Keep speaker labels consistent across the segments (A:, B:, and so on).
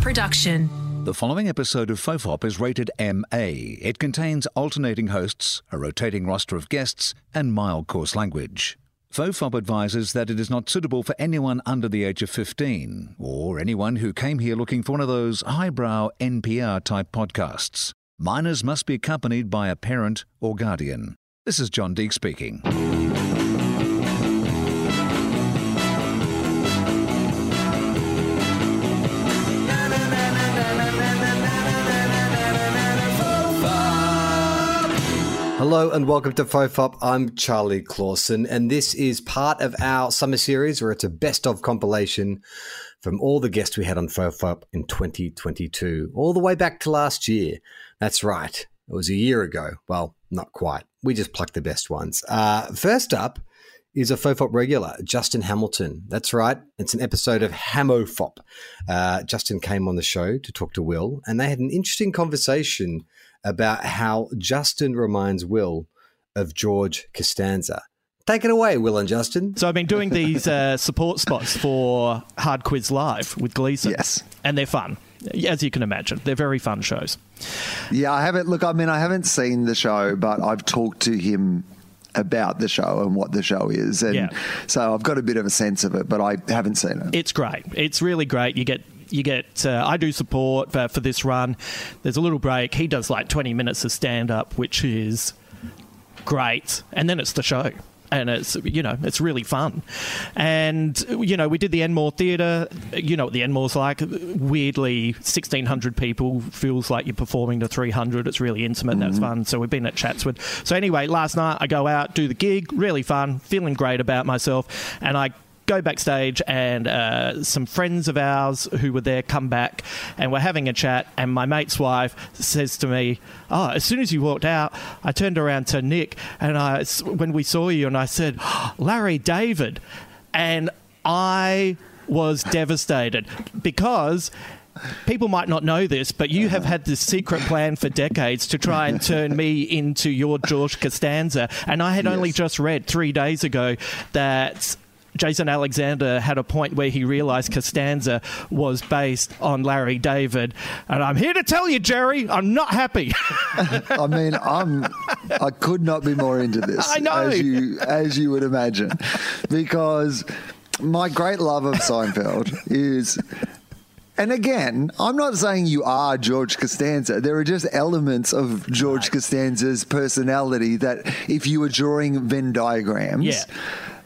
A: Production.
B: The following episode of Fofop is rated MA. It contains alternating hosts, a rotating roster of guests, and mild coarse language. Fofop advises that it is not suitable for anyone under the age of 15 or anyone who came here looking for one of those highbrow NPR type podcasts. Minors must be accompanied by a parent or guardian. This is John Deek speaking.
C: Hello and welcome to Fofop. I'm Charlie Clausen, and this is part of our summer series where it's a best of compilation from all the guests we had on Fofop in 2022, all the way back to last year. That's right, it was a year ago. Well, not quite. We just plucked the best ones. Uh, first up is a Fofop regular, Justin Hamilton. That's right, it's an episode of Hamofop. Uh, Justin came on the show to talk to Will, and they had an interesting conversation about how Justin reminds Will of George Costanza. Take it away, Will and Justin.
D: So I've been doing these uh, support spots for Hard Quiz Live with Gleeson.
E: Yes.
D: And they're fun, as you can imagine. They're very fun shows.
E: Yeah, I haven't. Look, I mean, I haven't seen the show, but I've talked to him about the show and what the show is, and
D: Yeah.
E: so I've got a bit of a sense of it, but I haven't seen it.
D: It's great. It's really great. You get you get. Uh, I do support for, for this run. There's a little break. He does like 20 minutes of stand up, which is great, and then it's the show. And it's you know it's really fun, and you know we did the Enmore Theatre. You know what the Enmore's like. Weirdly, sixteen hundred people feels like you're performing to three hundred. It's really intimate. That's mm-hmm. fun. So we've been at Chatswood. So anyway, last night I go out, do the gig. Really fun. Feeling great about myself, and I go backstage and uh, some friends of ours who were there come back and we're having a chat. And my mate's wife says to me oh as soon as you walked out i turned around to nick and i when we saw you and i said larry david. And i was devastated because People might not know this, but you have had this secret plan for decades to try and turn me into your George Costanza. And I had only just read three days ago that Jason Alexander had a point where he realized Costanza was based on Larry David. And I'm here to tell you, Jerry, I'm not happy.
E: I mean, I'm. I could not be more into this.
D: I know.
E: as you as you would imagine, because my great love of Seinfeld is. And again, I'm not saying you are George Costanza. There are just elements of George Costanza's personality that, if you were drawing Venn diagrams,
D: Yeah.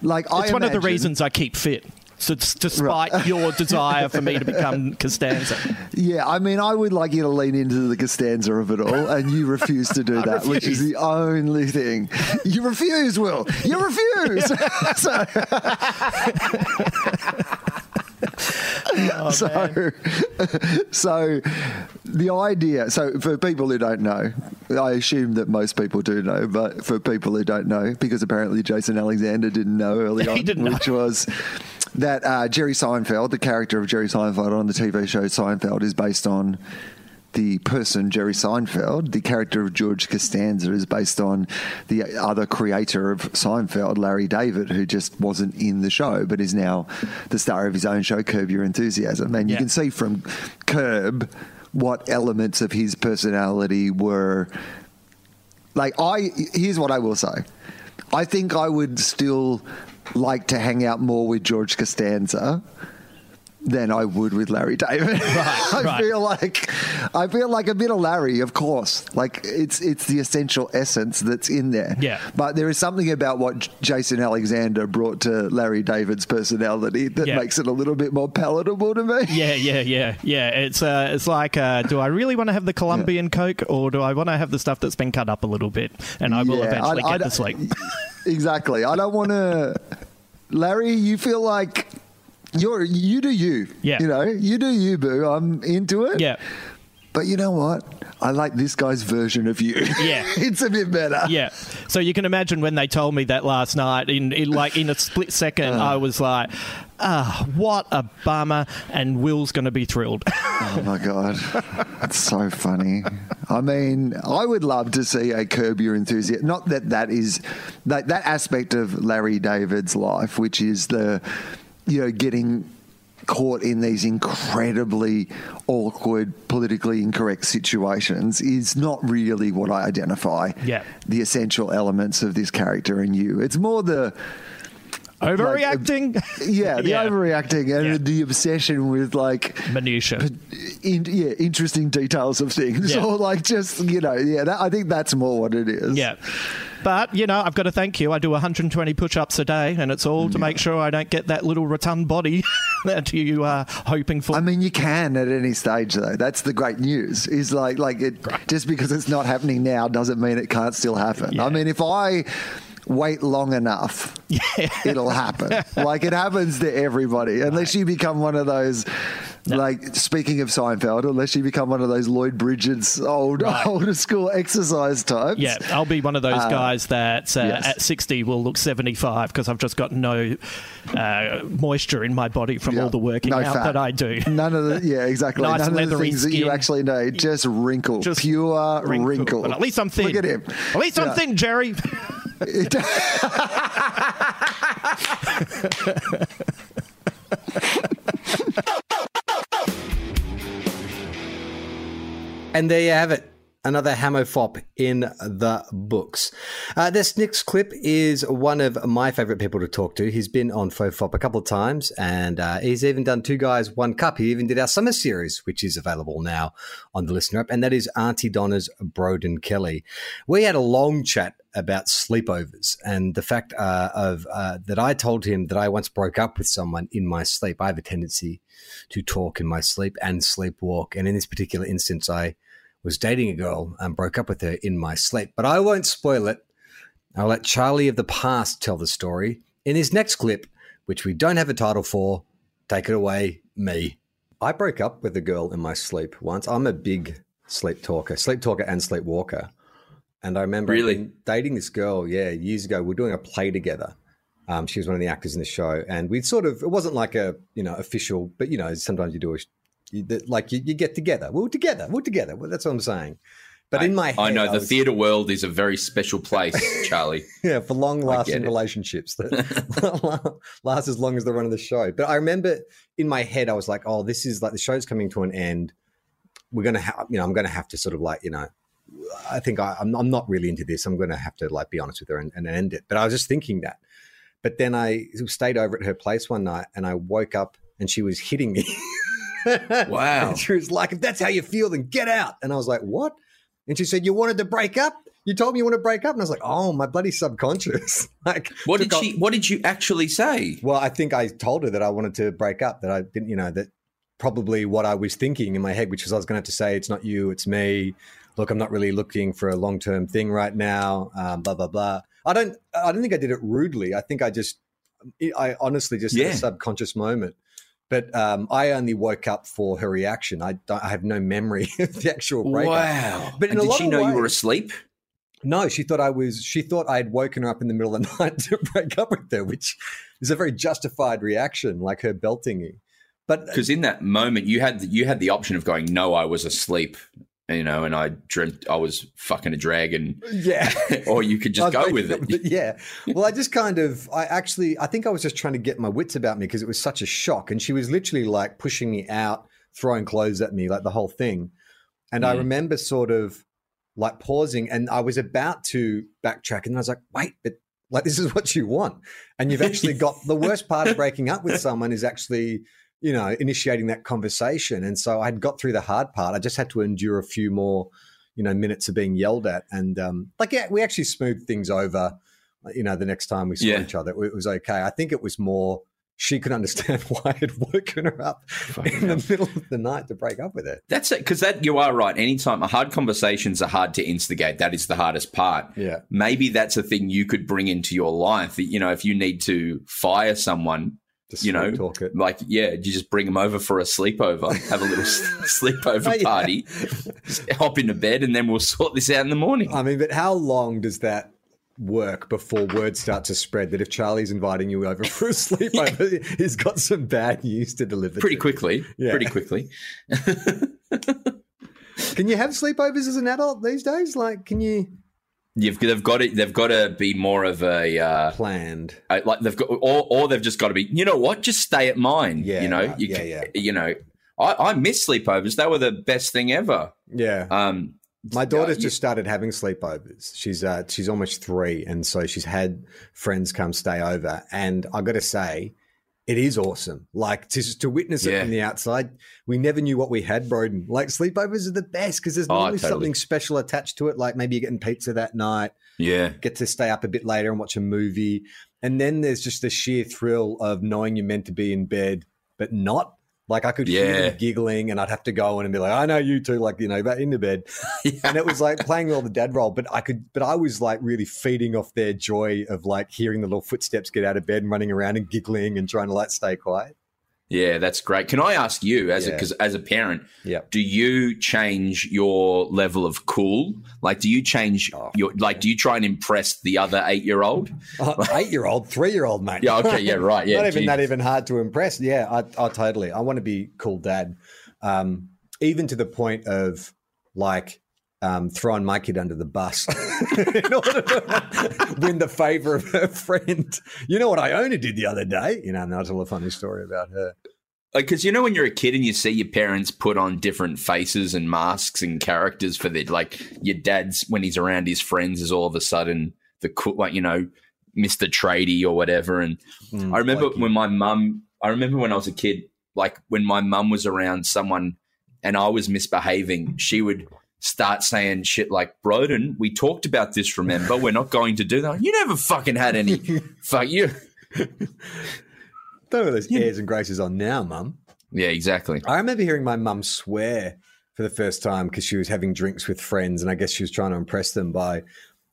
E: Like I
D: it's one of the reasons I keep fit. So despite your desire for me to become Costanza.
E: Yeah, I mean, I would like you to lean into the Costanza of it all, and you refuse to do that, which is the only thing. You refuse, Will. You refuse. so,
D: Oh,
E: so, so the idea. So, for people who don't know, I assume that most people do know, but for people who don't know, because apparently Jason Alexander didn't know early on,
D: didn't know.
E: which was that uh, Jerry Seinfeld, the character of Jerry Seinfeld on the TV show Seinfeld, is based on the person Jerry Seinfeld. The character of George Costanza is based on the other creator of Seinfeld, Larry David, who just wasn't in the show but is now the star of his own show, Curb Your Enthusiasm. And you can see from Curb what elements of his personality were like I here's what I will say. I think I would still like to hang out more with George Costanza than I would with Larry David. I
D: right.
E: feel like I feel like a bit of Larry, of course. Like it's it's the essential essence that's in there.
D: Yeah.
E: But there is something about what Jason Alexander brought to Larry David's personality that
D: Yeah.
E: makes it a little bit more palatable to me.
D: Yeah, yeah, yeah, yeah. It's uh, it's like, uh, do I really want to have the Colombian Coke, or do I want to have the stuff that's been cut up a little bit, and I will
E: Yeah,
D: eventually
E: I- I
D: get to
E: don't-
D: sleep.
E: Exactly. I don't want to. Larry, you feel like you're you do you.
D: Yeah.
E: You know, you do you, boo. I'm into it.
D: Yeah,
E: But you know what? I like this guy's version of you.
D: Yeah.
E: it's a bit better.
D: yeah. So you can imagine when they told me that last night, in, in like in a split second,
E: Uh.
D: I was like, ah, what a bummer, and Will's going to be thrilled.
E: Oh my god, it's so funny. I mean, I would love to see a Curb Your Enthusiasm. Not that that is that that aspect of Larry David's life, which is the you know getting caught in these incredibly awkward, politically incorrect situations is not really what I identify.
D: Yeah.
E: The essential elements of this character in you. It's more the Uh,
D: overreacting.
E: yeah, the
D: Yeah.
E: overreacting and
D: Yeah.
E: the obsession with like
D: Minutia.
E: in, yeah, interesting details of things,
D: Yeah.
E: or like just you know, yeah. That, I think that's more what it is.
D: Yeah. But, you know, I've got to thank you. I do 120 push ups a day, and it's all to mm. make sure I don't get that little rotund body that you are hoping for.
E: I mean, you can at any stage, though. That's the great news. Is like, like it, just because it's not happening now doesn't mean it can't still happen. I mean, if I wait long enough, it'll happen. like it happens to everybody, unless you become one of those. Like speaking of Seinfeld, unless you become one of those Lloyd Bridges old
D: Right.
E: older school exercise types.
D: yeah, I'll be one of those guys that uh,
E: yes.
D: at 60 will look 75 because I've just got no uh, moisture in my body from
E: Yeah.
D: all the working
E: No
D: out
E: fat.
D: that I do.
E: None of the yeah, exactly.
D: Nice
E: None of the things that you actually need. Just wrinkle,
D: Just
E: pure wrinkle.
D: But at least I'm thin.
E: Look at him.
D: At least I'm thin, Jerry.
C: And there you have it. Another Hamofop in the books. Uh, this next clip is one of my favorite people to talk to. He's been on Fofop a couple of times, and uh, he's even done Two Guys, One Cup. He even did our summer series, which is available now on the listener app, and that is Aunty Donna's Broden Kelly. We had a long chat about sleepovers and the fact uh, of uh, that I told him that I once broke up with someone in my sleep. I have a tendency to talk in my sleep and sleepwalk, and in this particular instance, I was dating a girl and broke up with her in my sleep. But I won't spoil it. I'll let Charlie of the past tell the story in his next clip, which we don't have a title for. Take it away, me. I broke up with a girl in my sleep once. I'm a big sleep talker, sleep talker and sleepwalker. And I remember
A: Really?
C: dating this girl, yeah, years ago. We are doing a play together. Um, she was one of the actors in the show, and we'd sort of it wasn't like a you know official, but you know sometimes you do a you, that- like you, you get together. We were together. We were together. Well, that's what I'm saying. But in my head,
A: I know the
C: was-
A: theatre world is a very special place, Charlie.
C: yeah, for long lasting relationships that last as long as the run of the show. But I remember in my head, I was like, oh, this is like the show's coming to an end. We're going to have, you know, I'm going to have to sort of like, you know, I think I, I'm, I'm not really into this. I'm going to have to like be honest with her and, and end it. But I was just thinking that. But then I stayed over at her place one night and I woke up and she was hitting me.
A: Wow.
C: And she was like, if that's how you feel, then get out. And I was like, what? And she said, you wanted to break up? You told me you want to break up? And I was like, oh, my bloody subconscious. like,
A: What did she? What did you actually say?
C: Well, I think I told her that I wanted to break up, that I didn't, you know, that probably what I was thinking in my head, which was I was going to have to say, it's not you, it's me. Look, I'm not really looking for a long term thing right now, um, blah, blah, blah. I don't, I don't think I did it rudely. I think I just, I honestly just had a subconscious moment. But um, I only woke up for her reaction. I, don't, I have no memory of the actual breakup.
A: Wow.
C: But
A: And did she know you were asleep?
C: No, she thought I was. She thought I had woken her up in the middle of the night to break up with her, which is a very justified reaction, like her belting me. But
A: Because in that moment, you had you had the option of going, "No, I was asleep," you know, and I dreamt I was fucking a dragon,
C: yeah,
A: or you could just go with it.
C: Yeah. Well, I just kind of. I actually. I think I was just trying to get my wits about me because it was such a shock, and she was literally like pushing me out, throwing clothes at me, like the whole thing. And I
A: Mm.
C: remember sort of like pausing, and I was about to backtrack, and I was like, "Wait, but." Like this is what you want, and you've actually got the worst part of breaking up with someone is actually you know, initiating that conversation. And so I'd got through the hard part. I just had to endure a few more, you know, minutes of being yelled at. And um, like, yeah, we actually smoothed things over, you know, the next time we saw
A: Yeah.
C: each other. It was okay. I think it was more she could understand why I had woken her up in the middle of the night to break up with her.
A: That's it, because that you are right. Anytime hard conversations are hard to instigate. That is the hardest part.
C: Yeah.
A: Maybe that's a thing you could bring into your life. That you know, if you need to fire someone,
C: Just
A: you know,
C: talk it.
A: like yeah, you just bring them over for a sleepover, have a little sleepover
C: Oh, Yeah.
A: party, hop into bed, and then we'll sort this out in the morning.
C: I mean, but how long does that work before word starts to spread that if Charlie's inviting you over for a sleepover, he's got some bad news to deliver?
A: pretty
C: to?
A: quickly,
C: Yeah.
A: pretty quickly.
C: Can you have sleepovers as an adult these days? Like, can you?
A: You've they've got to they've got to be more of a uh,
C: Planned.
A: uh, like they've got or or they've just got to be. You know what? Just stay at mine.
C: Yeah,
A: you know.
C: right.
A: You
C: Yeah,
A: can-
C: yeah.
A: You know. I, I miss sleepovers. They were the best thing ever.
C: Yeah.
A: Um,
C: My daughter's
A: you-
C: just started having sleepovers. She's uh, she's almost three, and so she's had friends come stay over. And I got to say, it is awesome. Like to to witness it
A: Yeah.
C: from the outside. We never knew what we had, Broden. Like sleepovers are the best because there's
A: Oh,
C: normally
A: totally.
C: something special attached to it. Like maybe you're getting pizza that night,
A: yeah.
C: get to stay up a bit later and watch a movie, and then there's just the sheer thrill of knowing you're meant to be in bed but not. Like I could hear
A: Yeah.
C: them giggling, and I'd have to go in and be like, "I know you too," like you know, but in the bed yeah. and it was like playing all the dad role but i could but i was like really feeding off their joy of like hearing the little footsteps get out of bed and running around and giggling and trying to like stay quiet
A: Yeah, that's great. Can I ask you, as a because as a parent,
C: yeah
A: do you change your level of cool? Like, do you change
C: Oh,
A: your like? Do you try and impress the other eight year old?
C: eight year old three year old mate
A: Yeah, okay, yeah, right, yeah,
C: not even
A: geez.
C: that even hard to impress yeah i, I totally i want to be cool dad um even to the point of like um, throwing my kid under the bus in order to win the favor of her friend. You know what I only did the other day? You know, and I'll tell a funny story about her.
A: Because you know when you're a kid and you see your parents put on different faces and masks and characters for their like your dad's when he's around his friends is all of a sudden the cool like you know Mr. Tradie or whatever. And
C: Mm,
A: I remember
C: blokey.
A: when my mum. I remember when I was a kid, like when my mum was around someone and I was misbehaving, she would start saying shit like, Broden, we talked about this, remember? We're not going to do that. You never fucking had any. fuck you.
C: Don't know those airs and graces on now, mum.
A: Yeah, exactly.
C: I remember hearing my mum swear for the first time because she was having drinks with friends, and I guess she was trying to impress them by,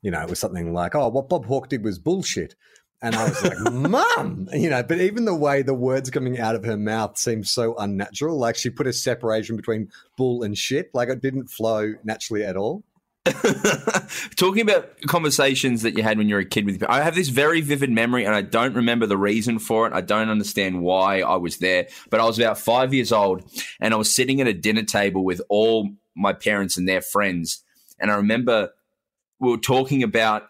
C: you know, it was something like, "Oh, what Bob Hawke did was bullshit," and I was like, "Mum," you know. But even the way the words coming out of her mouth seemed so unnatural, like she put a separation between bull and shit, like it didn't flow naturally at all.
A: Talking about conversations that you had when you were a kid with, people, I have this very vivid memory, and I don't remember the reason for it. I don't understand why I was there, but I was about five years old, and I was sitting at a dinner table with all my parents and their friends, and I remember we were talking about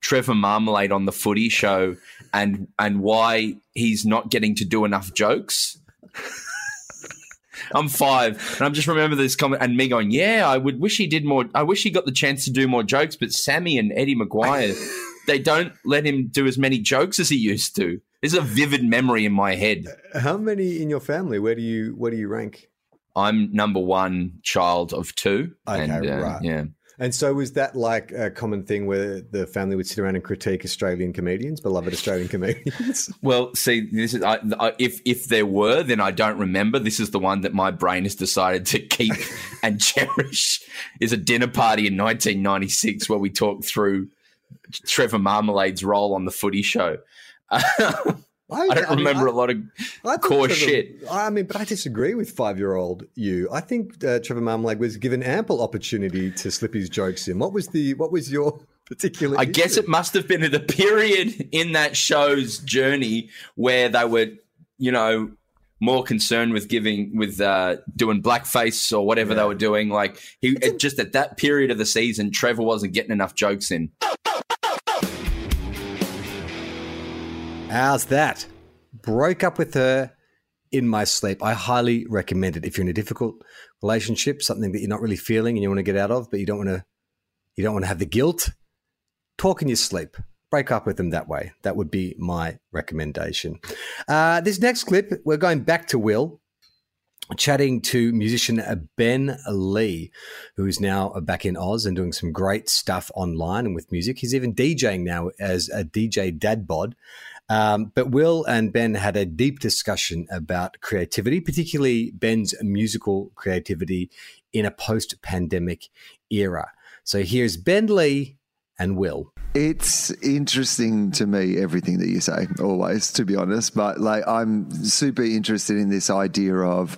A: Trevor Marmalade on the Footy Show, and and why he's not getting to do enough jokes. I'm five, and I'm just remember this comment and me going, "Yeah, I would wish he did more. I wish he got the chance to do more jokes." But Sammy and Eddie McGuire, they don't let him do as many jokes as he used to. This is a vivid memory in my head.
C: How many in your family? Where do you where do you rank?
A: I'm number one child of two.
C: Okay,
A: and, uh,
C: right.
A: Yeah.
C: And so was that like a common thing where the family would sit around and critique Australian comedians, beloved Australian comedians?
A: Well, see, this is I, I, if if there were, then I don't remember. This is the one that my brain has decided to keep and cherish. Is a dinner party in 1996 where we talked through Trevor Marmalade's role on the Footy Show. I don't
C: mean,
A: remember
C: I-
A: a lot of
C: I
A: core shit.
C: I mean, but I disagree with five-year-old you. I think uh, Trevor Marmalade was given ample opportunity to slip his jokes in. What was the what was your particular?
A: I guess it must have been at the period in that show's journey where they were, you know, more concerned with giving with uh, doing blackface or whatever they were doing. Like he just at that period of the season, Trevor wasn't getting enough jokes in.
C: How's that? Broke up with her in my sleep. I highly recommend it if you're in a difficult relationship, something that you're not really feeling and you want to get out of, but you don't want to you don't want to have the guilt. Talk in your sleep. Break up with them that way. That would be my recommendation. Uh, this next clip, we're going back to Will, chatting to musician Ben Lee, who is now back in Oz and doing some great stuff online and with music. He's even DJing now as a DJ dad bod. Um, but Will and Ben had a deep discussion about creativity, particularly Ben's musical creativity in a post pandemic era. So here's Ben Lee and Will.
E: It's interesting to me everything that you say, always, to be honest. But like, I'm super interested in this idea of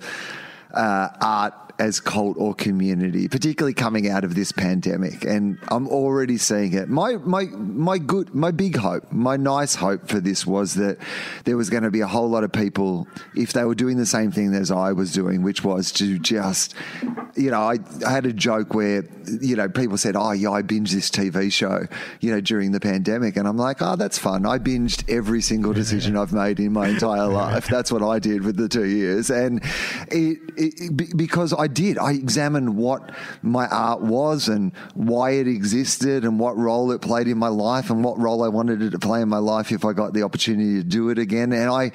E: uh, art as cult or community, particularly coming out of this pandemic. And I'm already seeing it. My my my good my big hope, my nice hope for this was that there was going to be a whole lot of people if they were doing the same thing as I was doing, which was to just you know, I, I had a joke where, you know, people said, Oh yeah, I binged this TV show, you know, during the pandemic. And I'm like, Oh, that's fun. I binged every single decision I've made in my entire life. That's what I did with the two years. And it, it, because I did, I examined what my art was and why it existed and what role it played in my life and what role I wanted it to play in my life if I got the opportunity to do it again. And I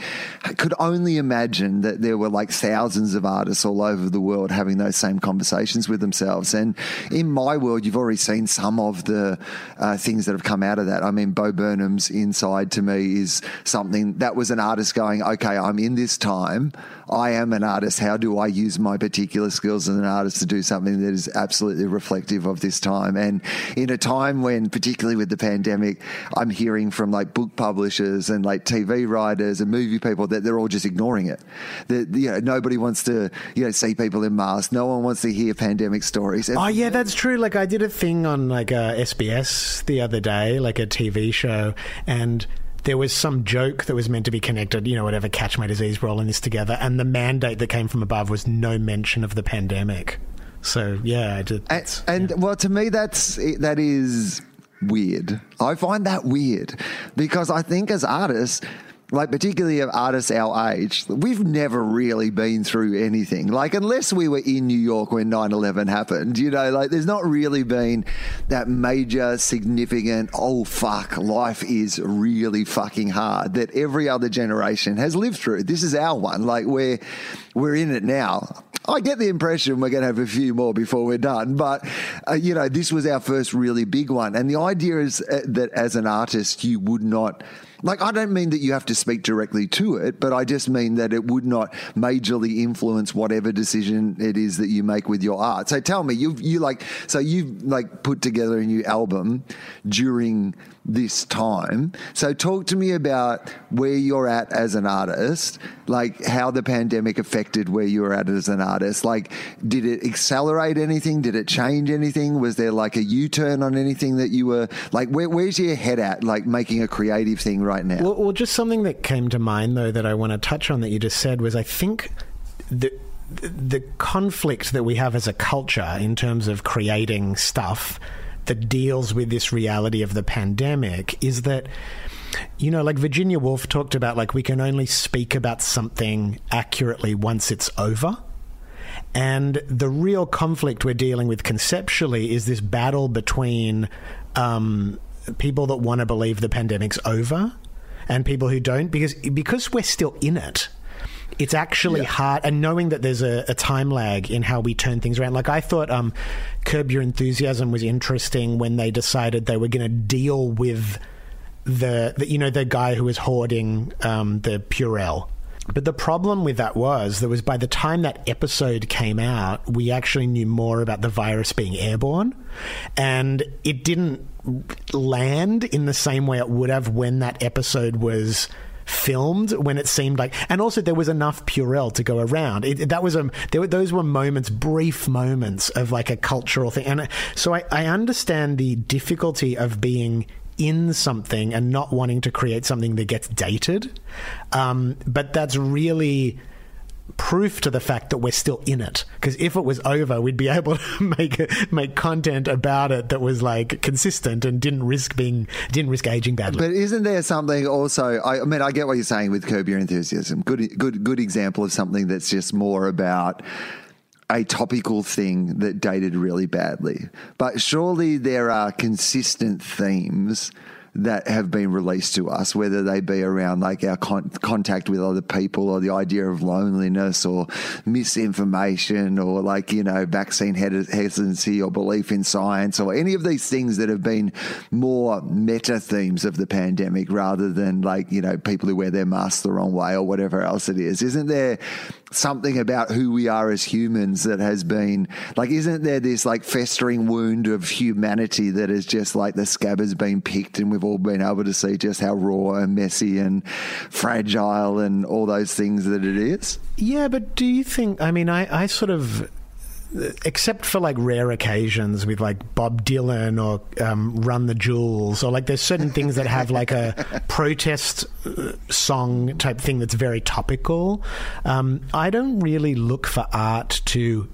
E: could only imagine that there were like thousands of artists all over the world having those same conversations with themselves. And in my world, you've already seen some of the uh, things that have come out of that. I mean, Bo Burnham's Inside to me is something that was an artist going, okay, I'm in this time. I am an artist. How do I use my particular skills as an artist to do something that is absolutely reflective of this time? And in a time when, particularly with the pandemic, I'm hearing from like book publishers and like TV writers and movie people that they're all just ignoring it. That you know nobody wants to you know see people in masks. No one wants to hear pandemic stories.
F: Oh yeah, that's true. Like I did a thing on like uh, SBS the other day, like a TV show, and there was some joke that was meant to be connected, you know, whatever, catch my disease, we're all in this together. And the mandate that came from above was no mention of the pandemic. So, yeah, I did.
E: And, and yeah. well, to me, that's that is weird. I find that weird because I think as artists, like particularly of artists our age, we've never really been through anything. Like unless we were in New York when 9/11 happened, you know, like there's not really been that major significant oh fuck, life is really fucking hard that every other generation has lived through. This is our one. Like we're we're in it now. I get the impression we're going to have a few more before we're done, but uh, you know, this was our first really big one. And the idea is uh, that as an artist you would not like, I don't mean that you have to speak directly to it, but I just mean that it would not majorly influence whatever decision it is that you make with your art. So tell me, you've, you like, so you've like put together a new album during this time. So talk to me about where you're at as an artist, like how the pandemic affected where you were at as an artist. Like, did it accelerate anything? Did it change anything? Was there like a U-turn on anything that you were like? Where, where's your head at? Like making a creative thing right now?
F: Well, well, just something that came to mind though that I want to touch on that you just said was I think the the conflict that we have as a culture in terms of creating stuff that deals with this reality of the pandemic is that you know like Virginia Woolf talked about like we can only speak about something accurately once it's over. And the real conflict we're dealing with conceptually is this battle between um, people that want to believe the pandemic's over and people who don't because because we're still in it it's actually yeah. hard and knowing that there's a, a, time lag in how we turn things around like i thought um, curb your enthusiasm was interesting when they decided they were going to deal with the, the, you know the guy who was hoarding um, the purell but the problem with that was that was by the time that episode came out, we actually knew more about the virus being airborne, and it didn't land in the same way it would have when that episode was filmed when it seemed like, and also there was enough Purell to go around. It, that was a were, those were moments, brief moments of like a cultural thing, and so I, I understand the difficulty of being in something and not wanting to create something that gets dated, um, but that's really proof to the fact that we're still in it. Because if it was over, we'd be able to make make content about it that was like consistent and didn't risk being didn't risk aging badly.
E: But isn't there something also? I, I mean, I get what you're saying with curb your enthusiasm. Good, good, good example of something that's just more about a topical thing that dated really badly. But surely there are consistent themes that have been released to us, whether they be around like our con- contact with other people or the idea of loneliness or misinformation or like, you know, vaccine hesitancy or belief in science or any of these things that have been more meta themes of the pandemic rather than like, you know, people who wear their masks the wrong way or whatever else it is. Isn't there something about who we are as humans that has been like isn't there this like festering wound of humanity that is just like the scab has been picked and we've all been able to see just how raw and messy and fragile and all those things that it is?
F: Yeah but do you think i mean i, I sort of except for like rare occasions with like Bob Dylan or um, Run the Jewels, or like there's certain things that have like a protest uh, song type thing that's very topical. Um, I don't really look for art to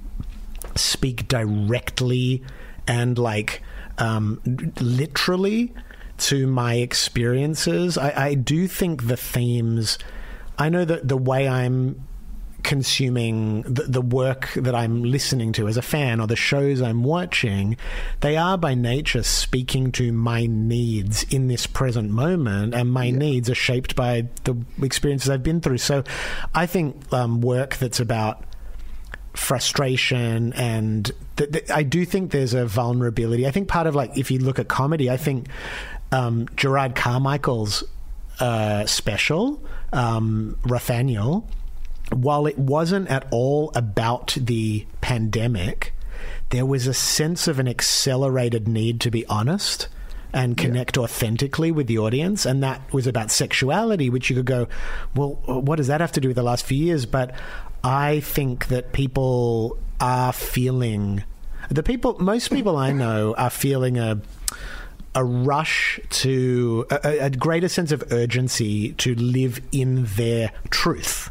F: speak directly and like um, literally to my experiences. I, I do think the themes. I know that the way I'm consuming the, the, work that I'm listening to as a fan or the shows I'm watching, they are by nature speaking to my needs in this present moment, and my yeah. needs are shaped by the experiences I've been through. So I think um, work that's about frustration and th- th- I do think there's a vulnerability. I think part of like if you look at comedy, I think um, Jerrod Carmichael's uh, special, um, while it wasn't at all about the pandemic, there was a sense of an accelerated need to be honest and connect yeah. authentically with the audience. And that was about sexuality, which you could go, well, what does that have to do with the last few years? But I think that people are feeling the people most people I know are feeling a a rush to a, a greater sense of urgency to live in their truth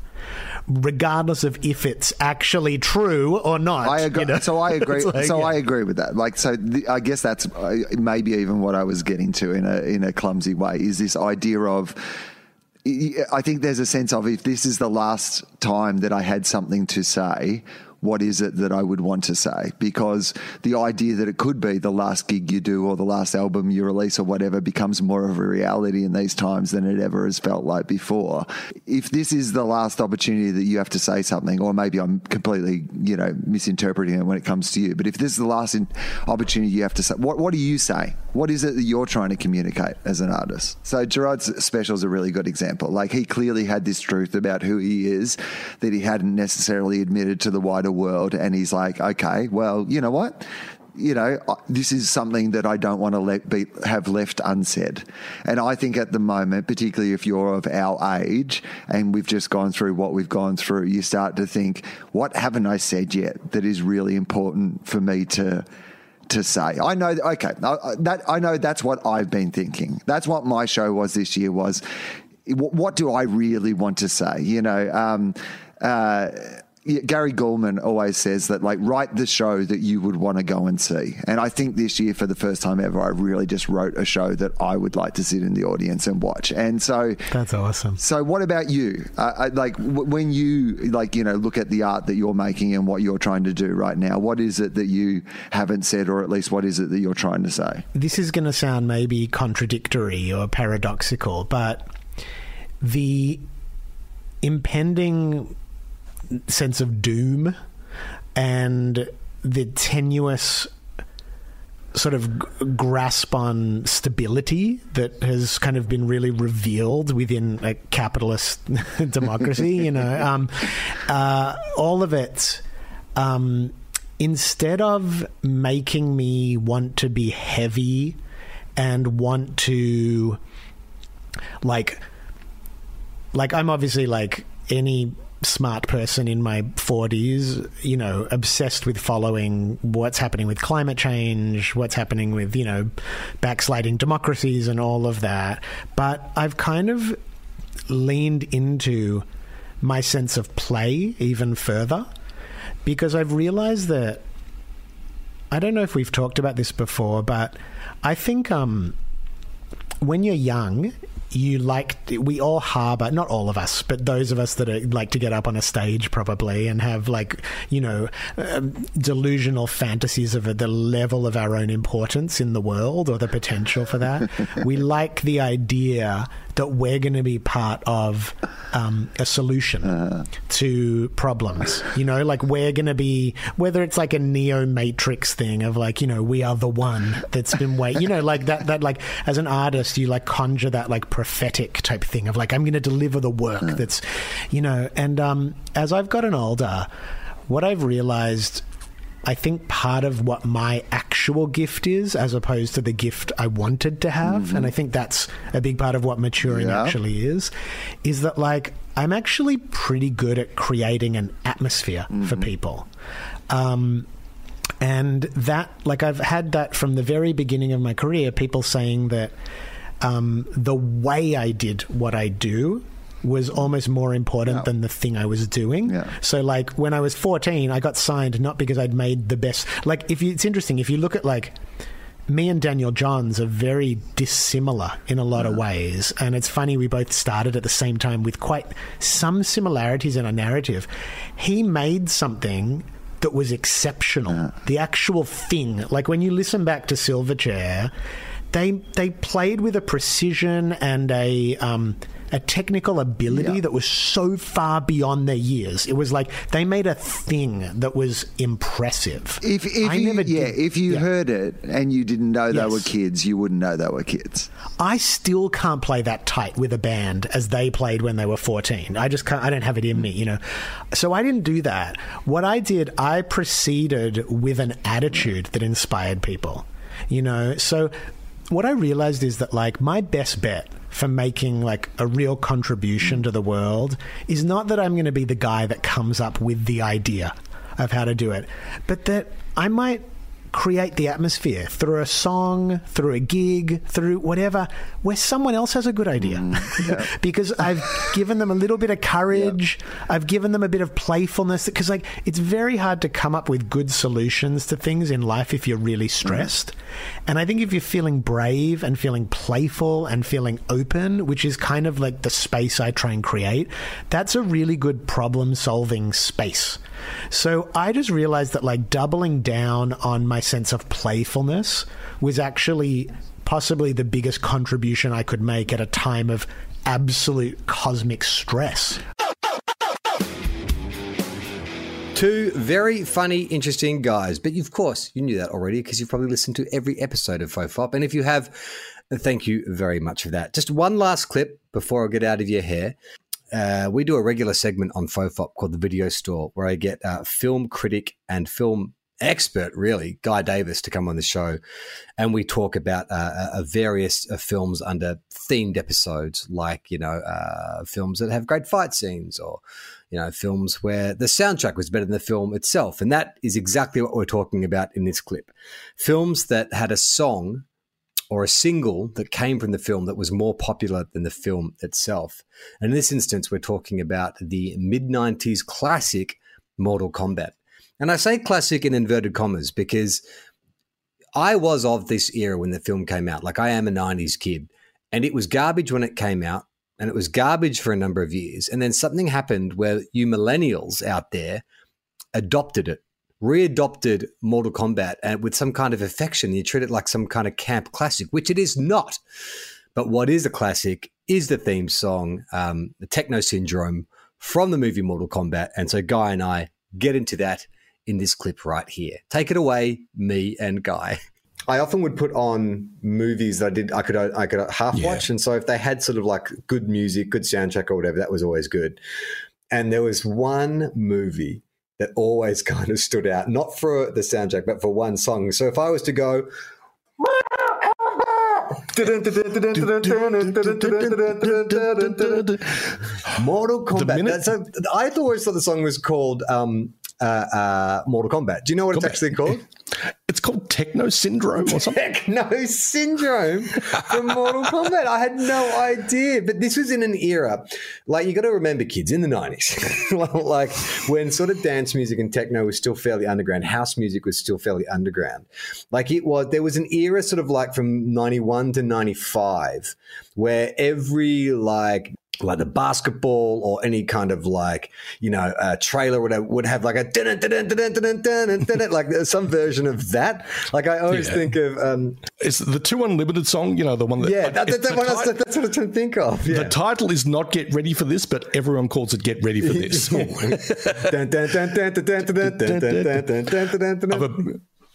F: regardless of if it's actually true or not.
E: I agree. You know? So I agree. like, so yeah. I agree with that. Like, so the, I guess that's uh, maybe even what I was getting to in a in a clumsy way is this idea of I think there's a sense of if this is the last time that I had something to say, what is it that I would want to say? Because the idea that it could be the last gig you do or the last album you release or whatever becomes more of a reality in these times than it ever has felt like before. If this is the last opportunity that you have to say something, or maybe I'm completely, you know, misinterpreting it when it comes to you, but if this is the last opportunity you have to say, what, what do you say? What is it that you're trying to communicate as an artist? So Jerrod's special is a really good example. Like he clearly had this truth about who he is that he hadn't necessarily admitted to the wider world. And he's like, okay, well, you know what? you know, this is something that I don't want to let be, have left unsaid. And I think at the moment, particularly if you're of our age and we've just gone through what we've gone through, you start to think, what haven't I said yet that is really important for me to to say. I know. Okay, that I know that's what I've been thinking. That's what my show was this year. Was what do I really want to say? You know. Um, uh, Gary Gulman always says that, like, write the show that you would want to go and see. And I think this year, for the first time ever, I really just wrote a show that I would like to sit in the audience and watch. And so
F: that's awesome.
E: So, what about you? Uh, like, w- when you, like, you know, look at the art that you're making and what you're trying to do right now, what is it that you haven't said, or at least what is it that you're trying to say?
F: This is going to sound maybe contradictory or paradoxical, but the impending sense of doom and the tenuous sort of grasp on stability that has kind of been really revealed within a capitalist democracy. you know, um, uh, all of it. Um, instead of making me want to be heavy and want to like like I'm obviously like any smart person in my 40s, you know, obsessed with following what's happening with climate change, what's happening with, you know, backsliding democracies and all of that. But I've kind of leaned into my sense of play even further because I've realized that I don't know if we've talked about this before, but I think um, when you're young you like we all harbor not all of us but those of us that are, like to get up on a stage probably and have like you know um, delusional fantasies of the level of our own importance in the world or the potential for that. We like the idea that we're going to be part of um, a solution uh. to problems. You know, like we're going to be, whether it's like a Neo Matrix thing of like, you know, we are the one that's been waiting, you know, like that, that like as an artist, you like conjure that like prophetic type thing of like, I'm going to deliver the work uh. that's, you know, and um, as I've gotten older, what I've realized I think part of what my actual gift is, as opposed to the gift I wanted to have, mm-hmm. and I think that's a big part of what maturing yeah. actually is, is that like I'm actually pretty good at creating an atmosphere mm-hmm. for people. Um, and that, like, I've had that from the very beginning of my career, people saying that um, the way I did what I do was almost more important yeah. than the thing I was doing. Yeah. So like when I was 14, I got signed not because I'd made the best. Like if you, it's interesting if you look at like me and Daniel Johns are very dissimilar in a lot yeah. of ways, and it's funny we both started at the same time with quite some similarities in our narrative. He made something that was exceptional. The actual thing, like when you listen back to Silverchair, they they played with a precision and a um, a technical ability yeah. that was so far beyond their years. It was like they made a thing that was impressive.
E: If, if I you, yeah, if you yeah. heard it and you didn't know yes. they were kids, you wouldn't know they were kids.
F: I still can't play that tight with a band as they played when they were 14. I just can't, I don't have it in me, you know. So I didn't do that. What I did, I proceeded with an attitude that inspired people, you know. So what I realized is that like my best bet for making like a real contribution to the world is not that I'm going to be the guy that comes up with the idea of how to do it, but that I might create the atmosphere through a song, through a gig, through whatever, where someone else has a good idea. Mm, yeah. because I've given them a little bit of courage, I've given them a bit of playfulness. Because, like, it's very hard to come up with good solutions to things in life if you're really stressed. Mm. And I think if you're feeling brave and feeling playful and feeling open, which is kind of like the space I try and create, that's a really good problem solving space. So I just realized that like doubling down on my sense of playfulness was actually possibly the biggest contribution I could make at a time of absolute cosmic stress.
C: Two very funny, interesting guys. But of course, you knew that already because you've probably listened to every episode of Fofop. And if you have, thank you very much for that. Just one last clip before I get out of your hair uh, we do a regular segment on Fofop called the Video Store, where I get uh, film critic and film expert, really, Guy Davis, to come on the show, and we talk about uh, uh various uh, films under themed episodes, like you know uh, films that have great fight scenes, or you know films where the soundtrack was better than the film itself, and that is exactly what we're talking about in this clip. Films that had a song or a single that came from the film that was more popular than the film itself. And in this instance, we're talking about the mid 90s classic Mortal Kombat. And I say classic in inverted commas because I was of this era when the film came out. Like I am a 90s kid. And it was garbage when it came out. And it was garbage for a number of years. And then something happened where you millennials out there adopted it readopted Mortal Kombat and with some kind of affection. You treat it like some kind of camp classic, which it is not. But what is a classic is the theme song, um, the Techno Syndrome from the movie Mortal Kombat. And so Guy and I get into that in this clip right here. Take it away, me and Guy. I often would put on movies that I did I could I could half watch, yeah. and so if they had sort of like good music, good soundtrack or whatever, that was always good. And there was one movie that always kind of stood out, not for the soundtrack, but for one song. So if I was to go, Mortal Kombat. So I always thought the song was called um, uh, uh, Mortal Kombat. Do you know what it's actually called?
G: It's called Techno Syndrome or something.
C: Techno Syndrome from Mortal Kombat. I had no idea. But this was in an era, like you got to remember, kids, in the 90s, like when sort of dance music and techno was still fairly underground, house music was still fairly underground. Like it was, there was an era sort of like from 91 to 95 where every like like the basketball or any kind of like you know a trailer would have, would have like a like some version of that. Like I always yeah. think of um,
G: it's the 2 Unlimited song. You know the one that
C: yeah that, that, that one tit- that's what I'm trying to think of.
G: Yeah. The title is not "Get Ready for This," but everyone calls it "Get Ready for This."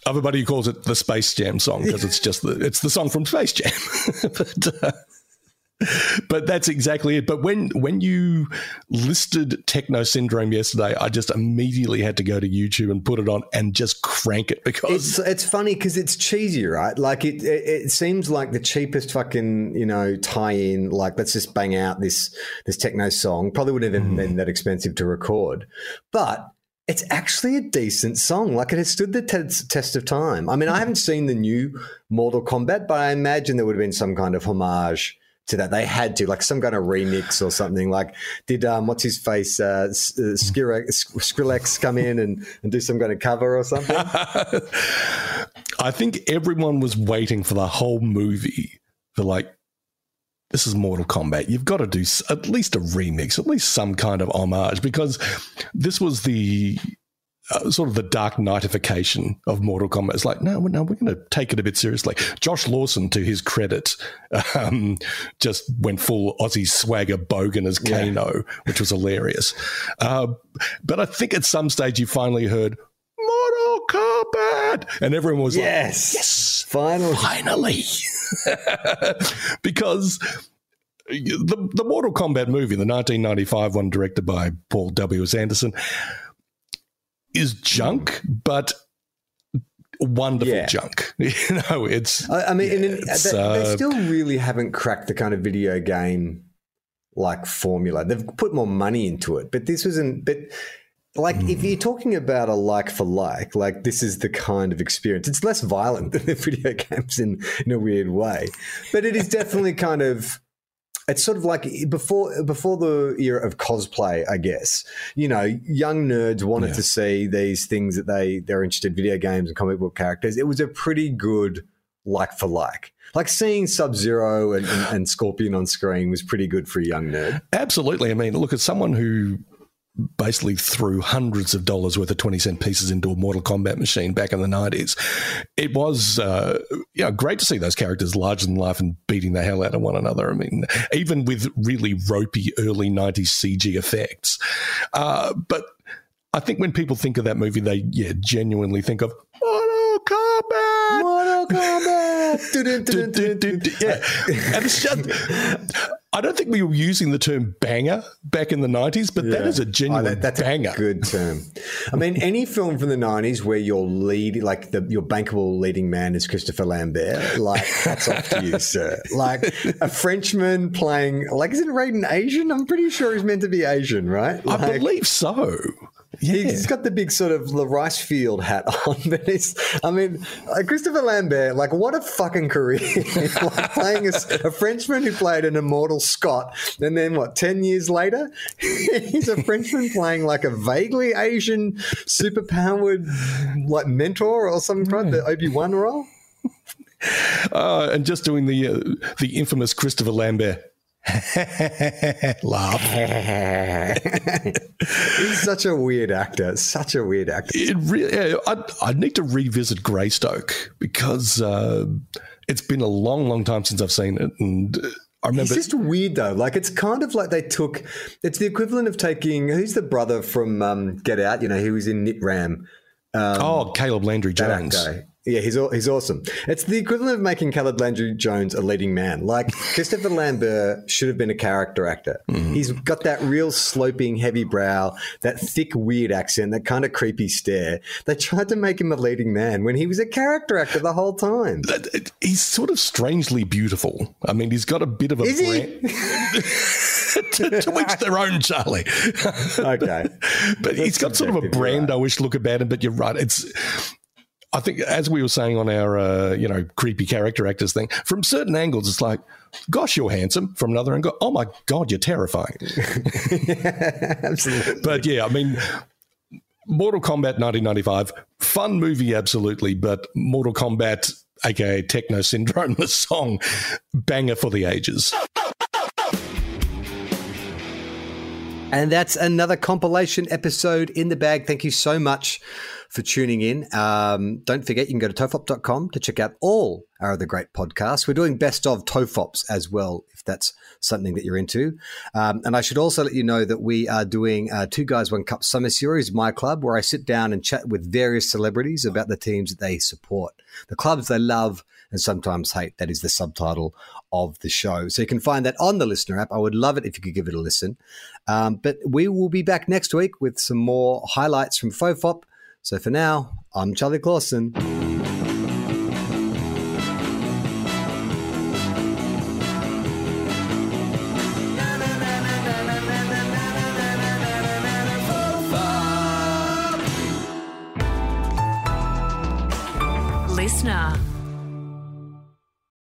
G: I have a buddy who calls it the Space Jam song because it's just the it's the song from Space Jam. but, uh, but that's exactly it. But when when you listed Techno Syndrome yesterday, I just immediately had to go to YouTube and put it on and just crank it because
C: It's it's funny because it's cheesy, right? Like it, it it seems like the cheapest fucking you know tie in. Like let's just bang out this this techno song. Probably wouldn't have even been that expensive to record, but it's actually a decent song. Like it has stood the te- test of time. I mean, I haven't seen the new Mortal Kombat, but I imagine there would have been some kind of homage to that. They had to, like some kind of remix or something. Like, did um, what's his face, uh, uh, Skrillex come in and, and do some kind of cover or something?
G: I think everyone was waiting for the whole movie for like, this is Mortal Kombat. You've got to do at least a remix, at least some kind of homage, because this was the uh, sort of the dark knightification of Mortal Kombat. It's like, no, no, we're going to take it a bit seriously. Josh Lawson, to his credit, um, just went full Aussie swagger bogan as Kano, which was hilarious. Uh, but I think at some stage you finally heard Mortal Kombat, and everyone was
C: yes,
G: yes,
C: finally.
G: finally, because the the Mortal Kombat movie, the 1995 one directed by Paul W. S. Anderson, is junk, but wonderful
C: Yeah.
G: junk. You know, it's
C: I, I mean, and it-
G: it's,
C: they, they
G: uh,
C: still really haven't cracked the kind of video game like formula. They've put more money into it, but this wasn't. But like, if
G: Hmm.
C: you're talking about a like for like, like this is the kind of experience. It's less violent than the video games in in a weird way, but it is definitely kind of. It's sort of like before before the era of cosplay, I guess. You know, young nerds wanted
G: Yeah.
C: to see these things that they they're interested in video games and comic book characters. It was a pretty good like for like. Like seeing Sub Zero and, and, and Scorpion on screen was pretty good for a young nerd.
G: Absolutely. I mean, look at someone who basically threw hundreds of dollars worth of 20 cent pieces into a Mortal Kombat machine back in the 90s. It was uh, you know, great to see those characters larger than life and beating the hell out of one another. I mean, even with really ropey early 90s CG effects. Uh, but I think when people think of that movie, they yeah, genuinely think of Mortal Kombat.
C: Mortal Kombat!
G: Yeah. And it's just, I don't think we were using the term banger back in the 90s, but that
C: Yeah.
G: is a
C: Oh,
G: genuine
C: that- that's
G: banger.
C: a good term. I mean, any film from the '90s where your lead, like the, your bankable leading man, is Christopher Lambert, like that's off to you, sir. Like a Frenchman playing, like isn't Raiden Asian? I'm pretty sure he's meant to be Asian, right?
G: I believe so. Yeah.
C: He's got the big sort of the rice field hat on, but he's, I mean, uh, Christopher Lambert, like, what a fucking career. like playing a, a Frenchman who played an immortal Scot, and then what, 10 years later, he's a Frenchman playing like a vaguely Asian, superpowered, like, mentor or some kind, the Obi Wan role.
G: Uh, and just doing the uh, the infamous Christopher Lambert laugh.
C: he's such a weird actor, such a weird actor.
G: It really, yeah, I, I need to revisit Greystoke because uh, it's been a long, long time since I've seen it, and I remember.
C: It's just weird though. Like it's kind of like they took. It's the equivalent of taking. Who's the brother from um, Get Out? You know, he was in Nitram.
G: oh, Caleb Landry Jones.
C: Yeah, he's he's awesome. It's the equivalent of making Caleb Landry Jones a leading man. Like Christopher Lambert should have been a character actor.
G: Mm-hmm.
C: He's got that real sloping, heavy brow, that thick, weird accent, that kind of creepy stare. They tried to make him a leading man when he was a character actor the whole time.
G: He's sort of strangely beautiful. I mean, he's got a bit of a
C: Is he?
G: to, to each their own, Charlie.
C: Okay.
G: but he's got sort of a
C: subjective, you're right.
G: Brando-ish look about him. But you're right; it's. I think, as we were saying on our, uh, you know, creepy character actors thing, from certain angles, it's like, "Gosh, you're handsome." From another angle, "Oh my God, you're terrifying."
C: Absolutely.
G: but yeah, I mean, Mortal Kombat 1995, fun movie, absolutely. But Mortal Kombat, aka Techno Syndrome, the song, banger for the ages.
C: And that's another compilation episode in the bag. Thank you so much for tuning in. Um, don't forget, you can go to tofop.com to check out all our other great podcasts. We're doing best of TOFOPs as well, if that's something that you're into. Um, and I should also let you know that we are doing uh, Two Guys One Cup Summer Series, my club, where I sit down and chat with various celebrities about the teams that they support, the clubs they love and sometimes hate. That is the subtitle of the show. So you can find that on the listener app. I would love it if you could give it a listen. Um, but we will be back next week with some more highlights from FOFOP. So for now, I'm Charlie Clausen.